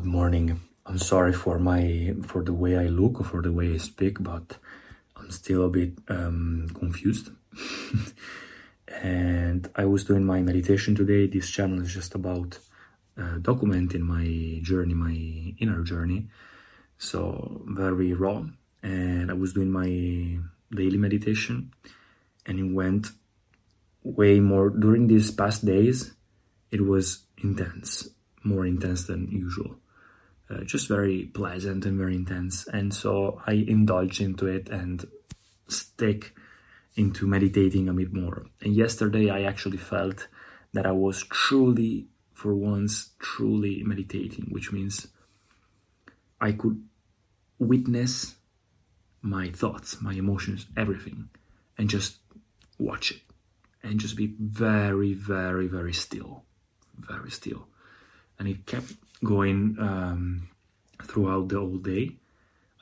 Good morning. I'm sorry for my for the way I look or for the way I speak, but I'm still a bit um, confused. and I was doing my meditation today. This channel is just about uh, documenting my journey, my inner journey. So very raw. And I was doing my daily meditation, and it went way more during these past days. It was intense, more intense than usual uh, just very pleasant and very intense. And so I indulge into it and stick into meditating a bit more. And yesterday I actually felt that I was truly, for once, truly meditating, which means I could witness my thoughts, my emotions, everything, and just watch it and just be very, very, very still, very still. And it kept going um, throughout the whole day.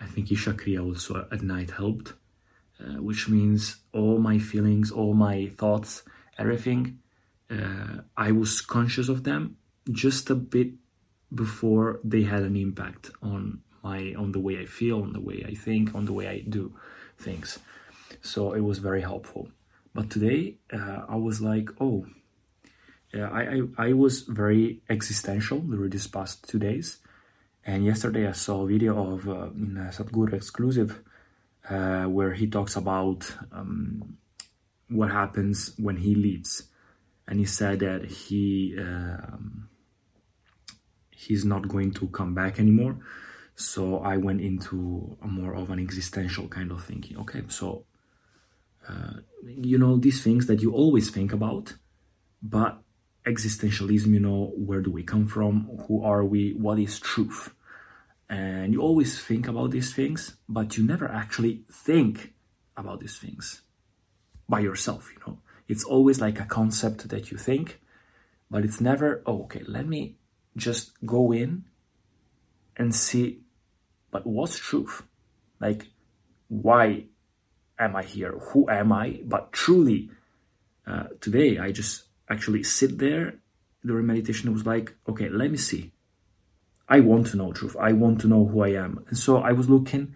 I think Isha Kriya also at night helped, uh, which means all my feelings, all my thoughts, everything, uh, I was conscious of them just a bit before they had an impact on my on the way I feel, on the way I think, on the way I do things. So it was very helpful. But today uh, I was like, oh, I, I, I was very existential during these past two days. And yesterday I saw a video of uh, in a Sadhguru exclusive uh, where he talks about um, what happens when he leaves. And he said that he um, he's not going to come back anymore. So I went into more of an existential kind of thinking. Okay, so uh, you know these things that you always think about, but existentialism, you know, where do we come from? Who are we? What is truth? And you always think about these things, but you never actually think about these things by yourself, you know. It's always like a concept that you think, but it's never, oh, okay, let me just go in and see, but what's truth? Like, why am I here? Who am I? But truly, uh, today I just actually sit there during meditation, it was like, okay, let me see. I want to know truth. I want to know who I am. And so I was looking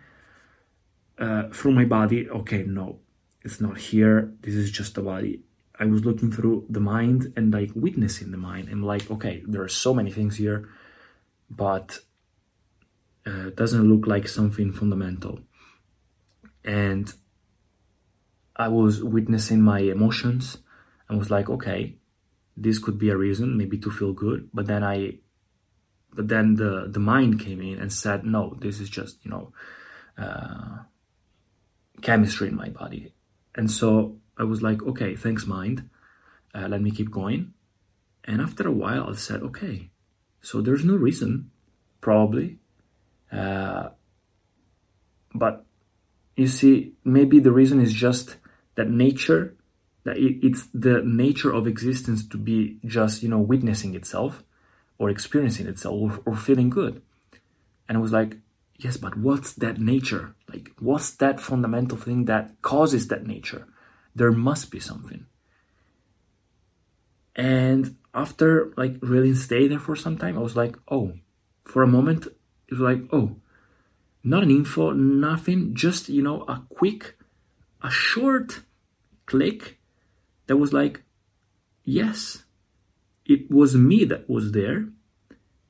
uh, through my body. Okay, no, it's not here. This is just the body. I was looking through the mind and like witnessing the mind. And like, okay, there are so many things here, but uh, doesn't look like something fundamental. And I was witnessing my emotions and was like, okay, this could be a reason maybe to feel good. But then i but then the the mind came in and said no this is just you know uh, chemistry in my body. And so i was like okay thanks mind. Uh, let me keep going. And after a while i said okay so there's no reason probably. Uh, but you see maybe the reason is just that nature it's the nature of existence to be just you know witnessing itself or experiencing itself or, or feeling good. And i was like yes but what's that nature? Like what's that fundamental thing that causes that nature? There must be something. And after like really stay there for some time i was like oh for a moment it was like oh not an info nothing just you know a quick a short click that was like, yes, it was me that was there,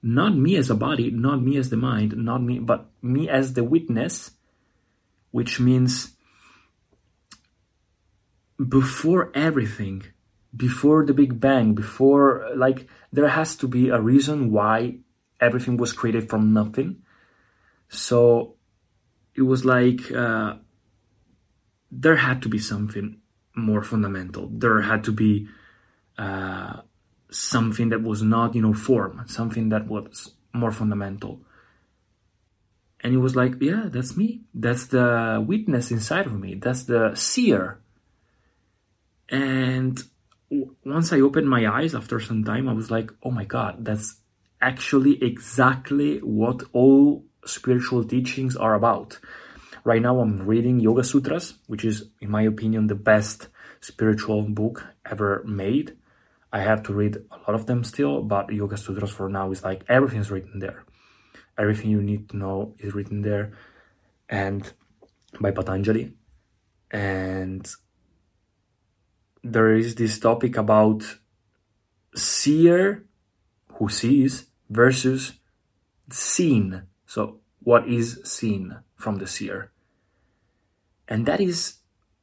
not me as a body, not me as the mind, not me, but me as the witness, which means before everything, before the Big Bang, before, like, there has to be a reason why everything was created from nothing. So it was like, uh, there had to be something more fundamental. There had to be uh, something that was not, you know, form, something that was more fundamental. And it was like, yeah, that's me. That's the witness inside of me. That's the seer. And once I opened my eyes after some time, I was like, oh my God, that's actually exactly what all spiritual teachings are about. Right now, I'm reading Yoga Sutras, which is, in my opinion, the best spiritual book ever made. I have to read a lot of them still, but Yoga Sutras for now is like everything's written there. Everything you need to know is written there, and by Patanjali. And there is this topic about seer who sees versus seen. So, what is seen from the seer? And that is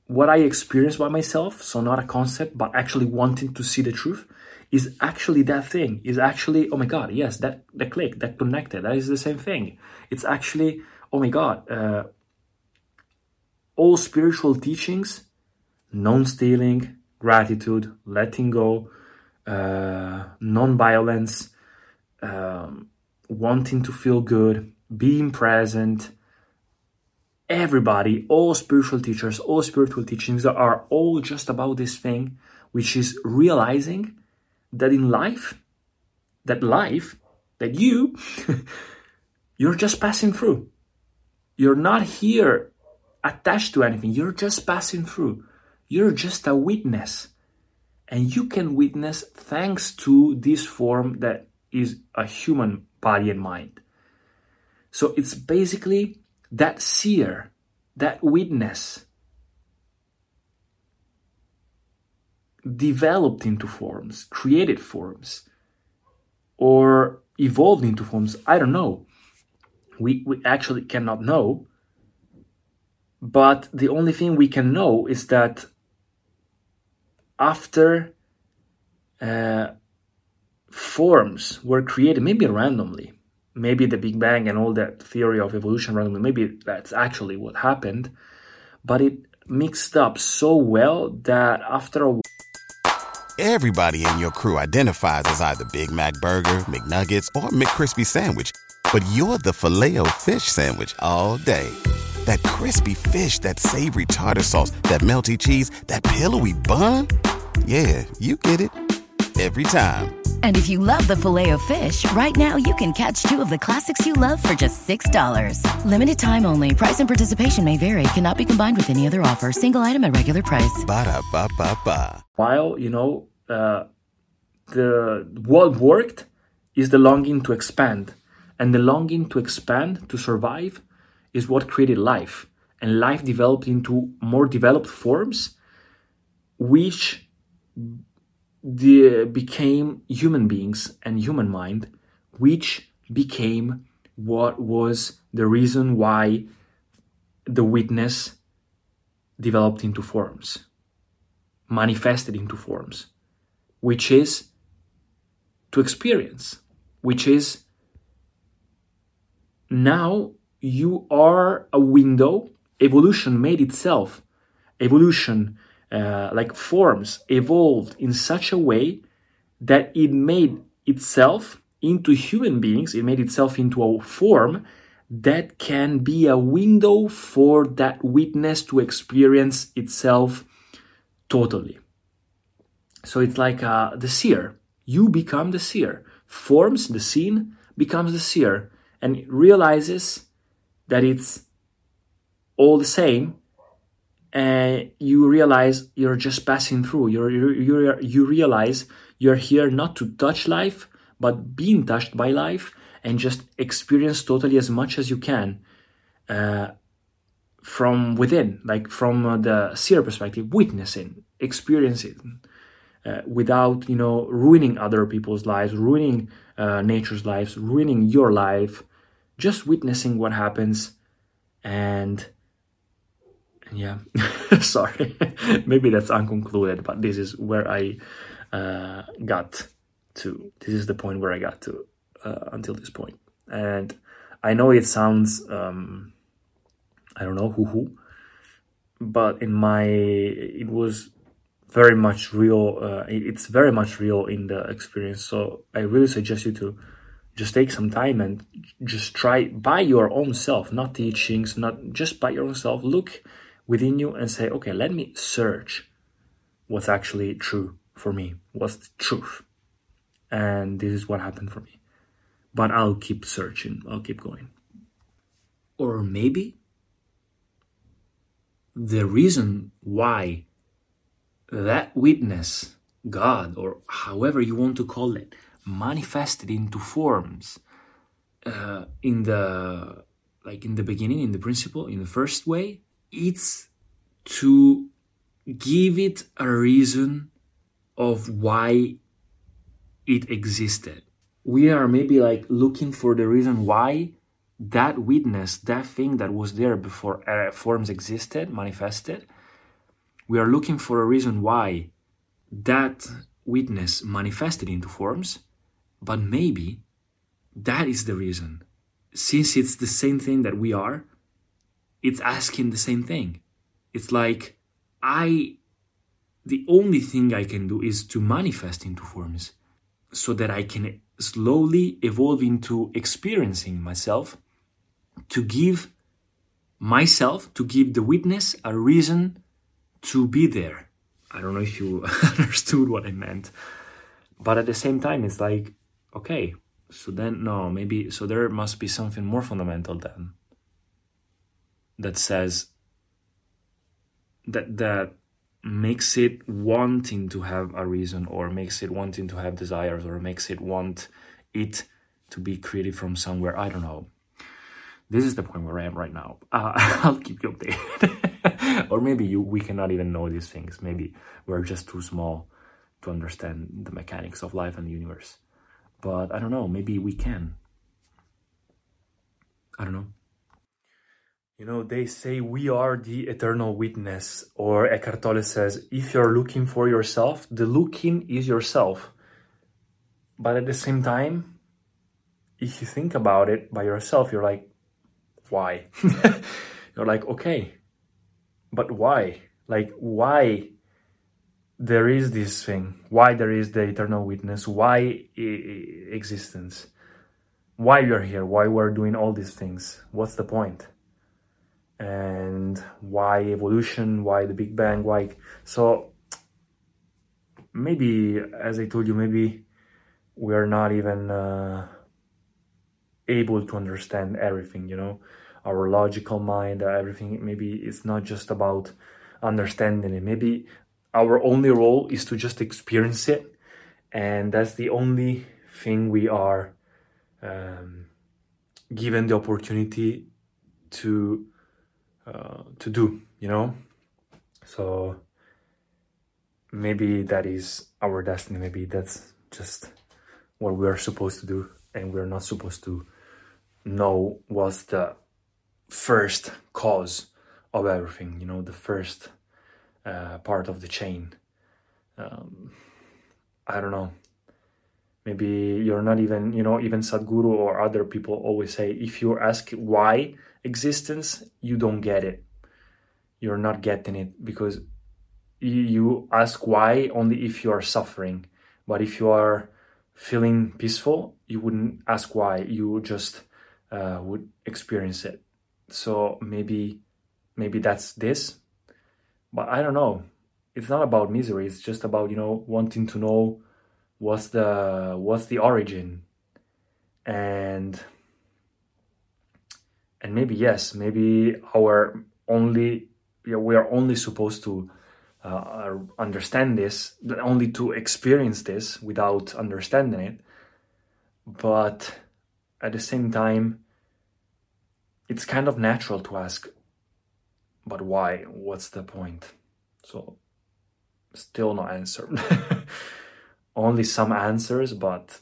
what I experienced by myself. So, not a concept, but actually wanting to see the truth is actually that thing. Is actually, oh my God, yes, that the click, that connected, that is the same thing. It's actually, oh my God, uh, all spiritual teachings, non stealing, gratitude, letting go, uh, non violence, um, wanting to feel good, being present. Everybody, all spiritual teachers, all spiritual teachings are all just about this thing, which is realizing that in life, that life, that you, you're just passing through. You're not here attached to anything. You're just passing through. You're just a witness. And you can witness thanks to this form that is a human body and mind. So it's basically that seer, that witness developed into forms, created forms, or evolved into forms. I don't know. We, we actually cannot know. But the only thing we can know is that after uh, forms were created, maybe randomly, maybe the Big Bang and all that theory of evolution randomly, maybe that's actually what happened, but it mixed up so well that after a Everybody in your crew identifies as either Big Mac Burger, McNuggets, or McCrispy Sandwich, but you're the filet fish Sandwich all day. That crispy fish, that savory tartar sauce, that melty cheese, that pillowy bun. Yeah, you get it every time. And if you love the Filet-O-Fish, right now you can catch two of the classics you love for just $6. Limited time only. Price and participation may vary. Cannot be combined with any other offer. Single item at regular price. Ba da ba ba ba. while, you know, uh, the what worked is the longing to expand. And the longing to expand, to survive, is what created life. And life developed into more developed forms, which the, became human beings and human mind, which became what was the reason why the witness developed into forms, manifested into forms, which is to experience, which is now you are a window. Evolution made itself. Evolution, uh, like forms, evolved in such a way that it made itself into human beings. It made itself into a form that can be a window for that witness to experience itself totally. So it's like uh, the seer. You become the seer. Forms the seen, becomes the seer, and realizes that it's all the same. And you realize you're just passing through. You're, you you you realize you're here not to touch life, but being touched by life, and just experience totally as much as you can uh, from within, like from uh, the seer perspective, witnessing, experiencing, uh, without you know ruining other people's lives, ruining uh, nature's lives, ruining your life, just witnessing what happens, and, and yeah, sorry, maybe that's unconcluded, but this is where I uh, got to. This is the point where I got to uh, until this point. and I know it sounds um, I don't know who who, but in my it was very much real. Uh, it's very much real in the experience. So I really suggest you to just take some time and just try by your own self, not teachings, not just by your own self. Look within you and say, okay, let me search what's actually true for me. What's the truth? And this is what happened for me. But I'll keep searching. I'll keep going. Or maybe the reason why that witness, God, or however you want to call it, manifested into forms uh, in the like in the beginning, in the principle, in the first way, it's to give it a reason of why it existed. We are maybe like looking for the reason why that witness, that thing that was there before uh, forms existed, manifested. We are looking for a reason why that witness manifested into forms, but maybe that is the reason. Since it's the same thing that we are, it's asking the same thing. It's like, I, the only thing I can do is to manifest into forms so that I can slowly evolve into experiencing myself to give myself, to give the witness a reason to be there. I don't know if you understood what I meant. But at the same time, it's like, okay, so then, no, maybe, so there must be something more fundamental then that says that, that makes it wanting to have a reason or makes it wanting to have desires or makes it want it to be created from somewhere. I don't know. This is the point where I am right now. Uh, I'll keep you updated. or maybe you, we cannot even know these things. Maybe we're just too small to understand the mechanics of life and the universe. But I don't know, maybe we can. I don't know. You know, they say we are the eternal witness, or Eckhart Tolle says, if you're looking for yourself, the looking is yourself. But at the same time, if you think about it by yourself, you're like, why? you're like, okay, but why? Like, why there is this thing? Why there is the eternal witness? Why existence? Why we are here? Why we're doing all these things? What's the point? And why evolution? Why the Big Bang? Why? So maybe, as I told you, maybe we're not even uh, able to understand everything. You know, our logical mind, everything. Maybe it's not just about understanding it. Maybe our only role is to just experience it, and that's the only thing we are um, given the opportunity to uh, to do. You know, so maybe that is our destiny. Maybe that's just what we are supposed to do, and we're not supposed to know what's the first cause of everything. You know, the first uh, part of the chain. Um, I don't know. Maybe you're not even, you know, even Sadhguru or other people always say if you ask why existence, you don't get it. You're not getting it because you ask why only if you are suffering. But if you are feeling peaceful, you wouldn't ask why. You just uh, would experience it. So maybe, maybe that's this. But I don't know. It's not about misery. It's just about you know wanting to know what's the what's the origin, and and maybe yes, maybe our only yeah, we are only supposed to uh, understand this, only to experience this without understanding it. But at the same time, it's kind of natural to ask, but why? What's the point? So, still no answer. Only some answers, but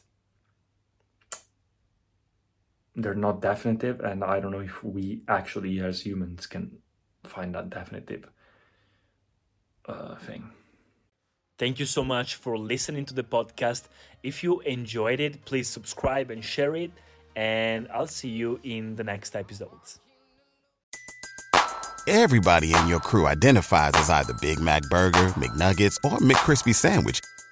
they're not definitive, and I don't know if we actually, as humans, can find that definitive uh, thing. Thank you so much for listening to the podcast. If you enjoyed it, please subscribe and share it and I'll see you in the next episodes. Everybody in your crew identifies as either Big Mac Burger, McNuggets, or McCrispy Sandwich,